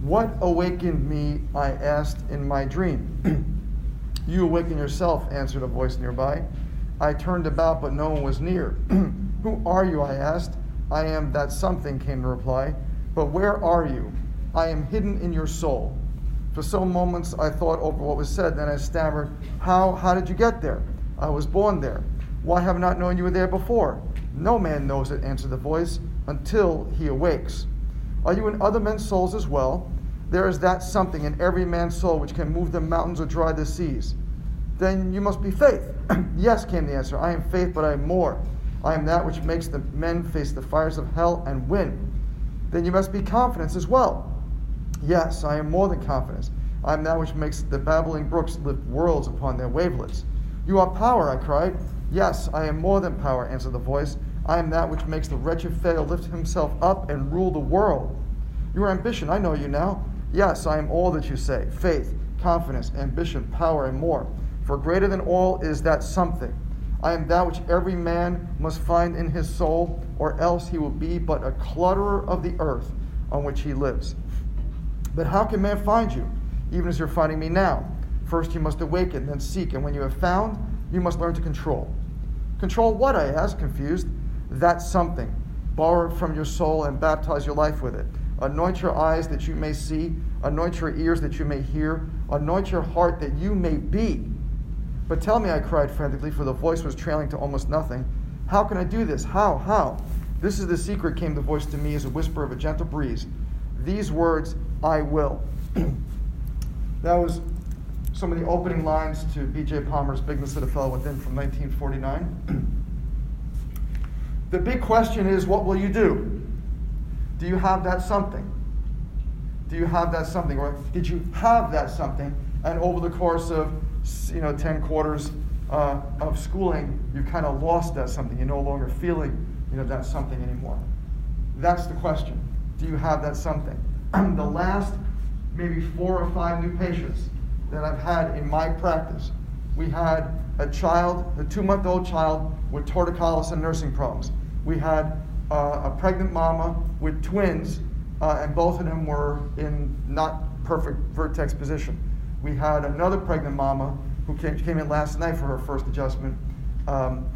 What awakened me? I asked in my dream. you awaken yourself, answered a voice nearby. I turned about, but no one was near. Who are you? I asked. I am that something, came the reply. But where are you? I am hidden in your soul. For some moments I thought over what was said, then I stammered, How, how did you get there? I was born there. Why have I not known you were there before? No man knows it, answered the voice, until he awakes. Are you in other men's souls as well? There is that something in every man's soul which can move the mountains or dry the seas. Then you must be faith. yes, came the answer. I am faith, but I am more. I am that which makes the men face the fires of hell and win. Then you must be confidence as well. Yes, I am more than confidence. I am that which makes the babbling brooks lift worlds upon their wavelets. You are power, I cried. Yes, I am more than power, answered the voice. I am that which makes the wretched fail lift himself up and rule the world. Your ambition, I know you now. Yes, I am all that you say faith, confidence, ambition, power, and more. For greater than all is that something. I am that which every man must find in his soul, or else he will be but a clutterer of the earth on which he lives. But how can man find you, even as you're finding me now? First you must awaken, then seek, and when you have found, you must learn to control. Control what? I asked, confused. That's something. Borrow from your soul and baptize your life with it. Anoint your eyes that you may see, anoint your ears that you may hear, anoint your heart that you may be. But tell me, I cried frantically, for the voice was trailing to almost nothing. How can I do this? How? How? This is the secret, came the voice to me as a whisper of a gentle breeze. These words, I will. that was some of the opening lines to B.J. Palmer's Bigness of the Fellow Within from 1949. the big question is, what will you do? Do you have that something? Do you have that something? Or did you have that something? And over the course of you know 10 quarters uh, of schooling, you kind of lost that something. You're no longer feeling you know that something anymore. That's the question. Do you have that something? the last maybe four or five new patients that I've had in my practice, we had a child, a two month old child with torticollis and nursing problems. We had uh, a pregnant mama with twins, uh, and both of them were in not perfect vertex position. We had another pregnant mama who came, came in last night for her first adjustment, um,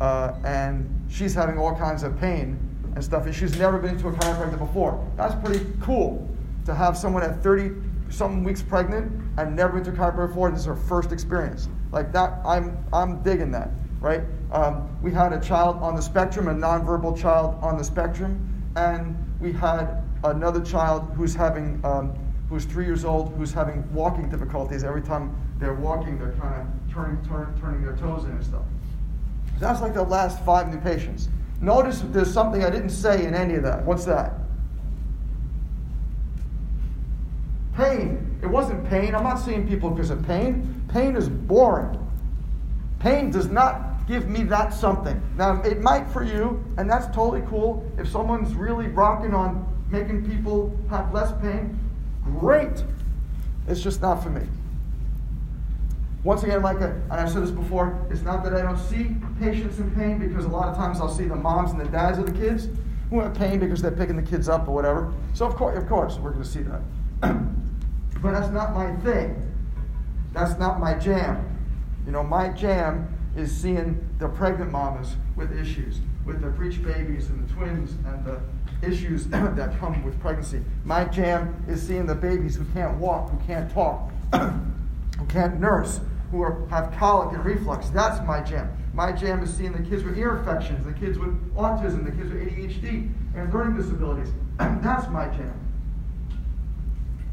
uh, and she's having all kinds of pain and stuff, and she's never been to a chiropractor before. That's pretty cool to have someone at 30 something weeks pregnant and never been to a chiropractor before, and this is her first experience. Like that, I'm, I'm digging that, right? Um, we had a child on the spectrum, a nonverbal child on the spectrum, and we had another child who's having, um, who's three years old, who's having walking difficulties. Every time they're walking, they're kind of turning, turn, turning their toes in and stuff. That's like the last five new patients. Notice there's something I didn't say in any of that. What's that? Pain. It wasn't pain. I'm not seeing people because of pain. Pain is boring. Pain does not give me that something. Now, it might for you, and that's totally cool. If someone's really rocking on making people have less pain, great. It's just not for me. Once again, like a, and I've said this before, it's not that I don't see patients in pain because a lot of times I'll see the moms and the dads of the kids who have pain because they're picking the kids up or whatever. So of course, of course, we're going to see that. but that's not my thing. That's not my jam. You know, my jam is seeing the pregnant mamas with issues, with the breech babies and the twins and the issues that come with pregnancy. My jam is seeing the babies who can't walk, who can't talk, who can't nurse, who are, have colic and reflux. That's my jam. My jam is seeing the kids with ear infections, the kids with autism, the kids with ADHD and learning disabilities. That's my jam.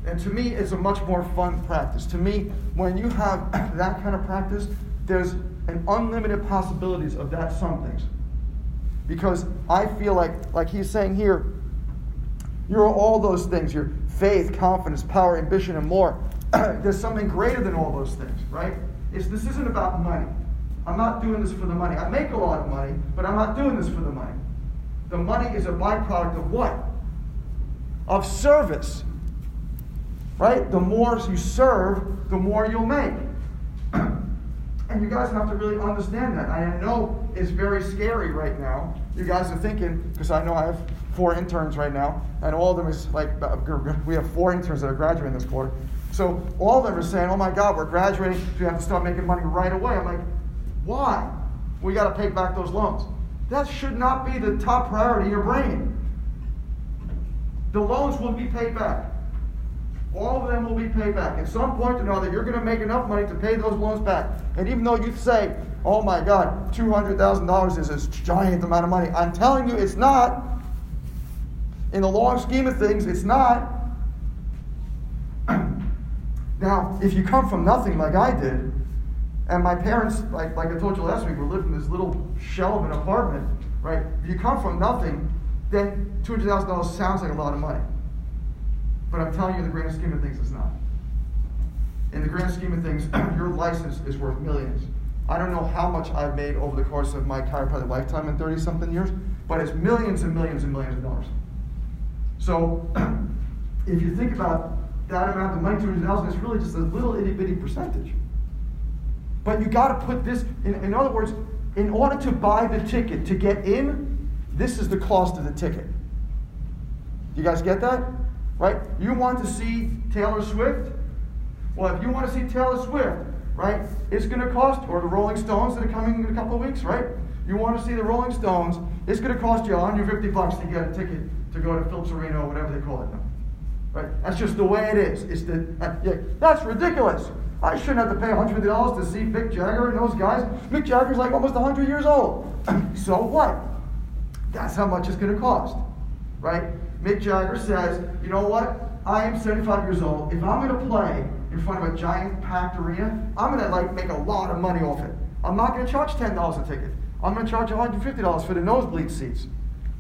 And to me, it's a much more fun practice. To me, when you have that kind of practice, there's an unlimited possibilities of that some things. Because I feel like, like he's saying here, you're all those things. Your faith, confidence, power, ambition, and more. there's something greater than all those things, right? It's, this isn't about money. I'm not doing this for the money. I make a lot of money, but I'm not doing this for the money. The money is a byproduct of what? Of service. Right? The more you serve, the more you'll make. and you guys have to really understand that. I know it's very scary right now. You guys are thinking, because I know I have four interns right now, and all of them is like, we have four interns that are graduating this quarter. So all of them are saying, oh my God, we're graduating, so we have to start making money right away. I'm like, why? We got to pay back those loans. That should not be the top priority in your brain. The loans will be paid back. All of them will be paid back. At some point or another, you're going to make enough money to pay those loans back. And even though you say, oh my God, $200,000 is a giant amount of money, I'm telling you it's not. In the long scheme of things, it's not. now, if you come from nothing like I did, and my parents, like, like I told you last week, were living in this little shell of an apartment, right? If you come from nothing, then $200,000 sounds like a lot of money. But I'm telling you, the grand scheme of things, it's not. In the grand scheme of things, your license is worth millions. I don't know how much I've made over the course of my chiropractic lifetime in 30 something years, but it's millions and millions and millions of dollars. So if you think about that amount of money, 200,000, it's really just a little itty bitty percentage. But you got to put this, in, in other words, in order to buy the ticket, to get in, this is the cost of the ticket. You guys get that? Right? You want to see Taylor Swift? Well, if you want to see Taylor Swift, right, it's going to cost, or the Rolling Stones that are coming in a couple of weeks, right? You want to see the Rolling Stones, it's going to cost you 150 bucks to get a ticket to go to Philips Arena or whatever they call it now. Right? That's just the way it is. It's the, uh, yeah, that's ridiculous. I shouldn't have to pay $150 to see Mick Jagger and those guys. Mick Jagger's like almost 100 years old. so what? That's how much it's going to cost. Right? Mick Jagger says, you know what? I am 75 years old. If I'm going to play in front of a giant packed arena, I'm going to like make a lot of money off it. I'm not going to charge $10 a ticket. I'm going to charge $150 for the nosebleed seats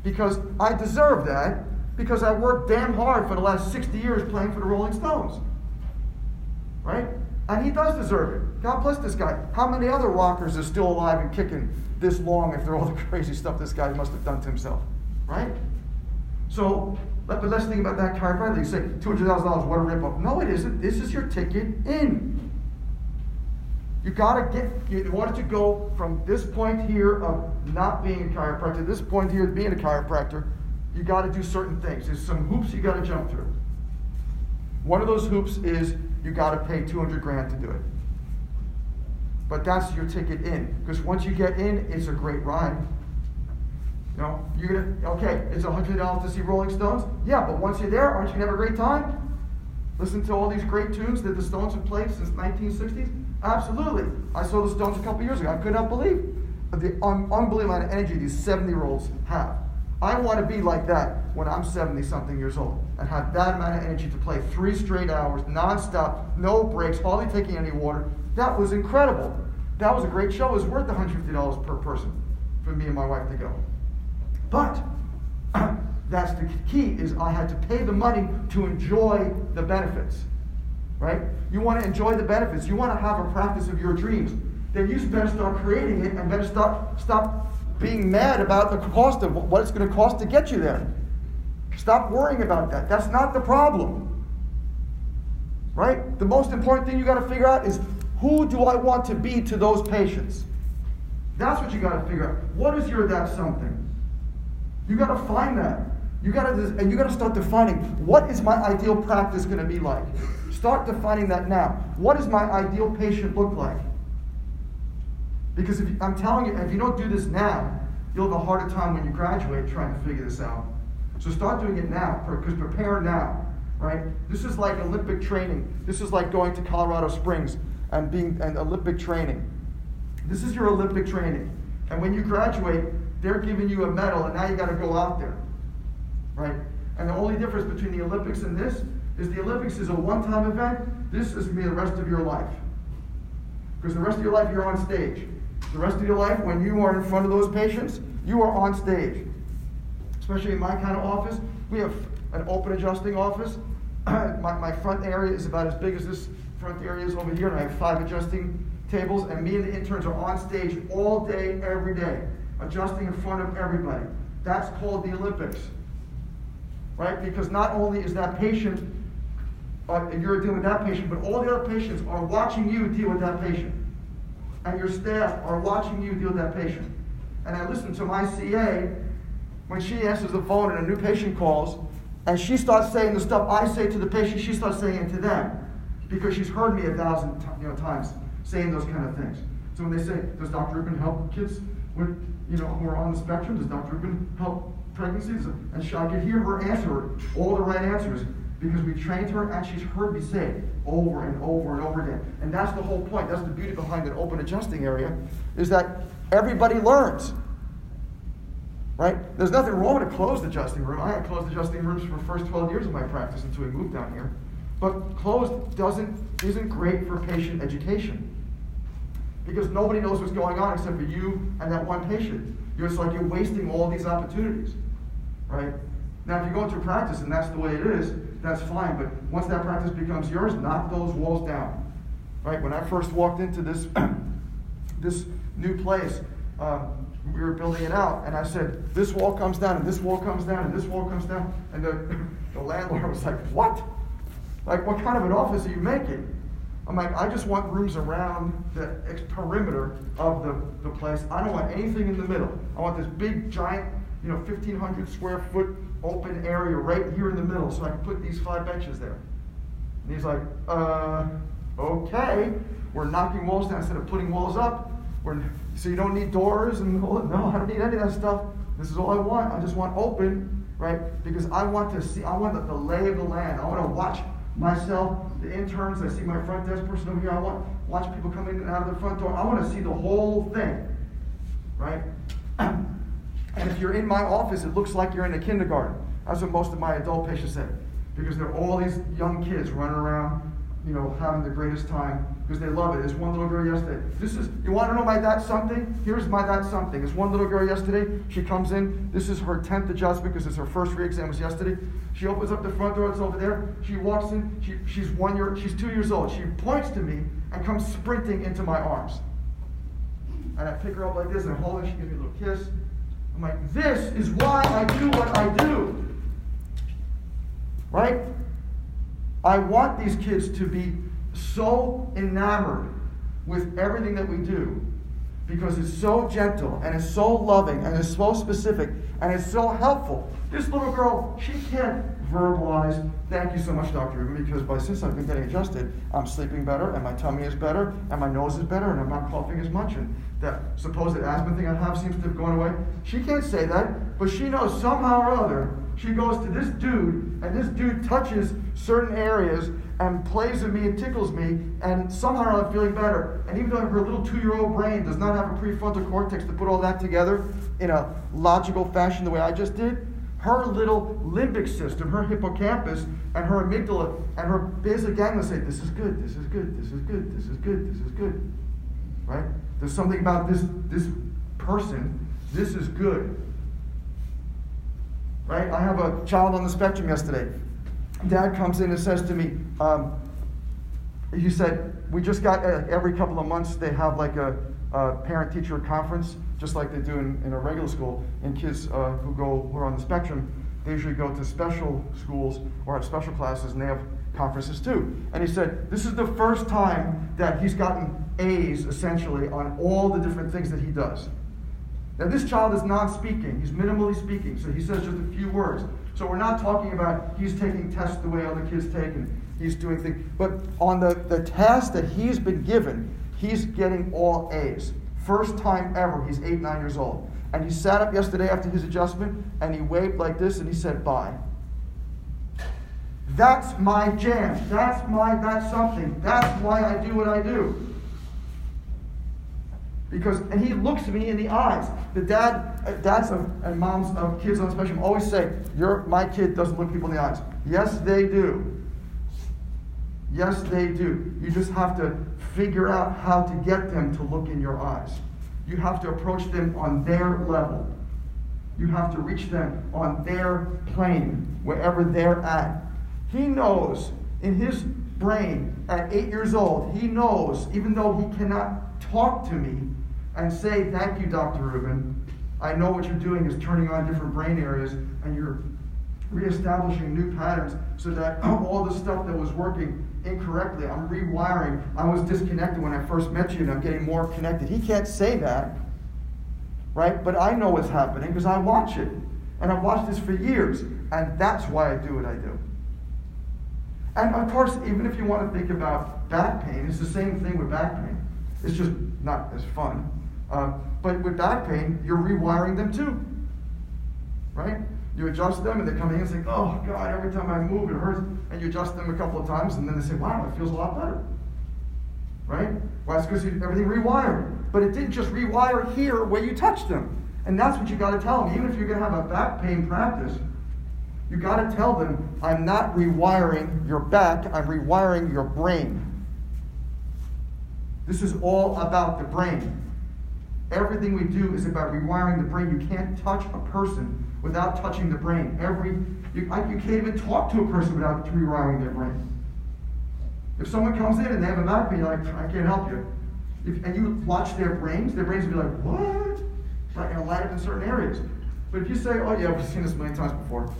because I deserve that because I worked damn hard for the last 60 years playing for the Rolling Stones. Right? And he does deserve it. God bless this guy. How many other rockers are still alive and kicking this long after all the crazy stuff this guy must have done to himself? Right? So, but let's think about that chiropractor. You say $200,000, what a ripoff. No, it isn't. This is your ticket in. You got to get, in order to go from this point here of not being a chiropractor, this point here of being a chiropractor, you got to do certain things. There's some hoops you got to jump through. One of those hoops is you got to pay 200 grand to do it. But that's your ticket in. Because once you get in, it's a great ride. You know, you're gonna okay, it's hundred dollars to see Rolling Stones. Yeah, but once you're there, aren't you gonna have a great time? Listen to all these great tunes that the Stones have played since 1960s. Absolutely. I saw the Stones a couple years ago. I could not believe the un- unbelievable amount of energy these 70 year olds have. I want to be like that when I'm 70 something years old and have that amount of energy to play three straight hours, nonstop, no breaks, hardly taking any water. That was incredible. That was a great show. It was worth $150 per person for me and my wife to go. But that's the key is I had to pay the money to enjoy the benefits right? You want to enjoy the benefits. You want to have a practice of your dreams. Then you better start creating it and better stop stop being mad about the cost of what it's going to cost to get you there. Stop worrying about that. That's not the problem. Right? The most important thing you got to figure out is who do I want to be to those patients? That's what you got to figure out. What is your that something? You got to find that. You got to and you got to start defining what is my ideal practice going to be like. Start defining that now. What does my ideal patient look like? Because if, I'm telling you, if you don't do this now, you'll have a harder time when you graduate trying to figure this out. So start doing it now, because prepare now, right? This is like Olympic training. This is like going to Colorado Springs and being an Olympic training. This is your Olympic training. And when you graduate, they're giving you a medal, and now you got to go out there, right? And the only difference between the Olympics and this is the Olympics is a one-time event. This is be the rest of your life. Because the rest of your life, you're on stage. The rest of your life, when you are in front of those patients, you are on stage. Especially in my kind of office, we have an open adjusting office. my, my front area is about as big as this front area is over here, and I have five adjusting tables, and me and the interns are on stage all day, every day, adjusting in front of everybody. That's called the Olympics. Right? Because not only is that patient uh, you're dealing with that patient, but all the other patients are watching you deal with that patient. And your staff are watching you deal with that patient. And I listen to my CA when she answers the phone and a new patient calls, and she starts saying the stuff I say to the patient, she starts saying it to them because she's heard me a thousand you know, times saying those kind of things. So when they say, "Does Dr. Rubin help kids with you know who are on the spectrum? Does Dr. Rubin help pregnancies?" And she, I could hear her answer all the right answers because we trained her and she's heard me say it over and over and over again. And that's the whole point. That's the beauty behind an open adjusting area, is that everybody learns. Right? There's nothing wrong with a closed adjusting room. I had closed adjusting rooms for the first 12 years of my practice until we moved down here. But closed doesn't isn't great for patient education. Because nobody knows what's going on except for you and that one patient. You're just like you're wasting all these opportunities. Right? Now if you go into practice and that's the way it is, that's fine. But once that practice becomes yours, knock those walls down. Right? When I first walked into this this new place, um, we were building it out, and I said, "This wall comes down, and this wall comes down, and this wall comes down." And the, the landlord was like, "What? Like, what kind of an office are you making?" I'm like, "I just want rooms around the perimeter of the, the place. I don't want anything in the middle. I want this big, giant, you know, 1,500 square foot open area right here in the middle so I can put these five benches there. And he's like, uh, okay. We're knocking walls down instead of putting walls up. We're, so you don't need doors and No, I don't need any of that stuff. This is all I want. I just want open, right? Because I want to see, I want the, the lay of the land. I want to watch myself, the interns. I see my front desk person over here. I want watch people come in and out of the front door. I want to see the whole thing, right? And if you're in my office, it looks like you're in a kindergarten. That's what most of my adult patients say. Because they're all these young kids running around, you know, having the greatest time because they love it. There's one little girl yesterday. This is, you want to know my that something? Here's my that something. There's one little girl yesterday. She comes in. This is her 10th adjustment because it's her first re-exam was yesterday. She opens up the front door. It's over there. She walks in. She, she's one year, she's two years old. She points to me and comes sprinting into my arms. And I pick her up like this and hold her. She gives me a little kiss. I'm like, this is why I do what I do. Right? I want these kids to be so enamored with everything that we do because it's so gentle and it's so loving and it's so specific and it's so helpful. This little girl, she can't verbalize, thank you so much, Dr. Rubin, because by since I've been getting adjusted, I'm sleeping better and my tummy is better and my nose is better and I'm not coughing as much and that supposed asthma thing I have seems to have gone away. She can't say that, but she knows somehow or other she goes to this dude and this dude touches certain areas and plays with me and tickles me, and somehow I'm feeling better. And even though her little two year old brain does not have a prefrontal cortex to put all that together in a logical fashion the way I just did, her little limbic system, her hippocampus, and her amygdala, and her basal ganglia say, This is good, this is good, this is good, this is good, this is good. Right? There's something about this, this person, this is good. Right? I have a child on the spectrum yesterday dad comes in and says to me, um, he said, we just got uh, every couple of months they have like a, a parent teacher conference, just like they do in, in a regular school. And kids uh, who go who are on the spectrum, they usually go to special schools or have special classes, and they have conferences too. And he said, this is the first time that he's gotten A's essentially on all the different things that he does. Now, this child is non speaking, he's minimally speaking, so he says just a few words. So we're not talking about he's taking tests the way other kids take and he's doing things. But on the, the task that he's been given, he's getting all A's. First time ever, he's eight, nine years old. And he sat up yesterday after his adjustment and he waved like this and he said, bye. That's my jam. That's my, that's something. That's why I do what I do. Because, and he looks me in the eyes. The dad, uh, dads of, and moms of kids on the spectrum always say, Your, my kid doesn't look people in the eyes. Yes, they do. Yes, they do. You just have to figure out how to get them to look in your eyes. You have to approach them on their level. You have to reach them on their plane, wherever they're at. He knows in his brain at eight years old, he knows, even though he cannot talk to me, and say, Thank you, Dr. Rubin. I know what you're doing is turning on different brain areas and you're reestablishing new patterns so that all the stuff that was working incorrectly, I'm rewiring. I was disconnected when I first met you and I'm getting more connected. He can't say that, right? But I know what's happening because I watch it. And I've watched this for years. And that's why I do what I do. And of course, even if you want to think about back pain, it's the same thing with back pain. It's just not as fun. Uh, but with back pain, you're rewiring them too. Right? You adjust them and they come in and say, oh God, every time I move it hurts. And you adjust them a couple of times and then they say, wow, it feels a lot better. Right? Well, it's because everything rewired. But it didn't just rewire here where you touched them. And that's what you got to tell them. Even if you're going to have a back pain practice, you got to tell them, I'm not rewiring your back, I'm rewiring your brain. This is all about the brain. Everything we do is about rewiring the brain. You can't touch a person without touching the brain. Every you, I, you can't even talk to a person without rewiring their brain. If someone comes in and they have a pain, you're like, I can't help you. If, and you watch their brains, their brains will be like, what? Like, and light up in certain areas. But if you say, oh yeah, we've seen this a million times before.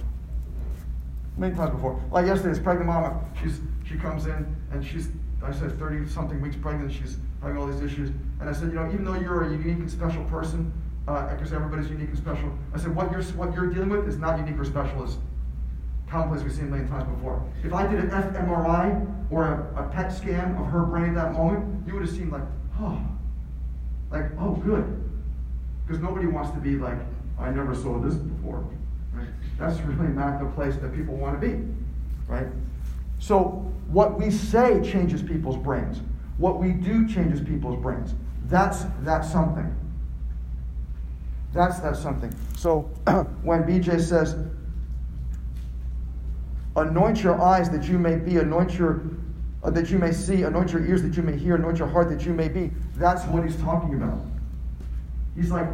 Many times before. Like yesterday, this pregnant mama, she's she comes in and she's I said 30 something weeks pregnant, she's having all these issues. And I said, you know, even though you're a unique and special person, uh, everybody's unique and special, I said, what you're, what you're dealing with is not unique or special. It's commonplace we've seen a million times before. If I did an fMRI or a, a PET scan of her brain at that moment, you would have seen like, oh, like, oh, good. Because nobody wants to be like, I never saw this before. Right? That's really not the place that people want to be. Right? So what we say changes people's brains. What we do changes people's brains. That's that something. That's that something. So when BJ says, anoint your eyes that you may be, anoint your uh, that you may see, anoint your ears that you may hear, anoint your heart that you may be. That's what he's talking about. He's like,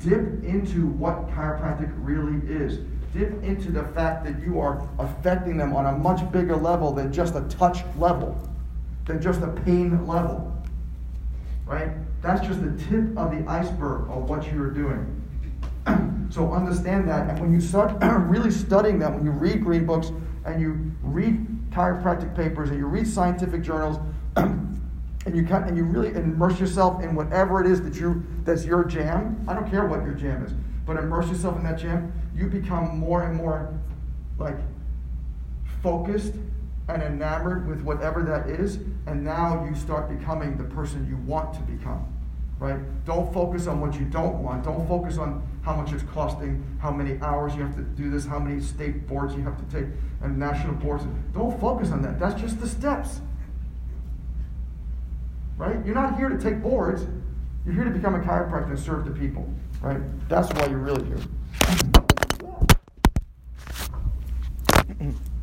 dip into what chiropractic really is dip into the fact that you are affecting them on a much bigger level than just a touch level, than just a pain level. Right? That's just the tip of the iceberg of what you're doing. so understand that. And when you start really studying that, when you read green books and you read chiropractic papers and you read scientific journals, and you and you really immerse yourself in whatever it is that you that's your jam. I don't care what your jam is, but immerse yourself in that jam you become more and more like focused and enamored with whatever that is, and now you start becoming the person you want to become. Right? Don't focus on what you don't want. Don't focus on how much it's costing, how many hours you have to do this, how many state boards you have to take, and national boards. Don't focus on that. That's just the steps. Right? You're not here to take boards. You're here to become a chiropractor and serve the people. Right? That's why you're really here.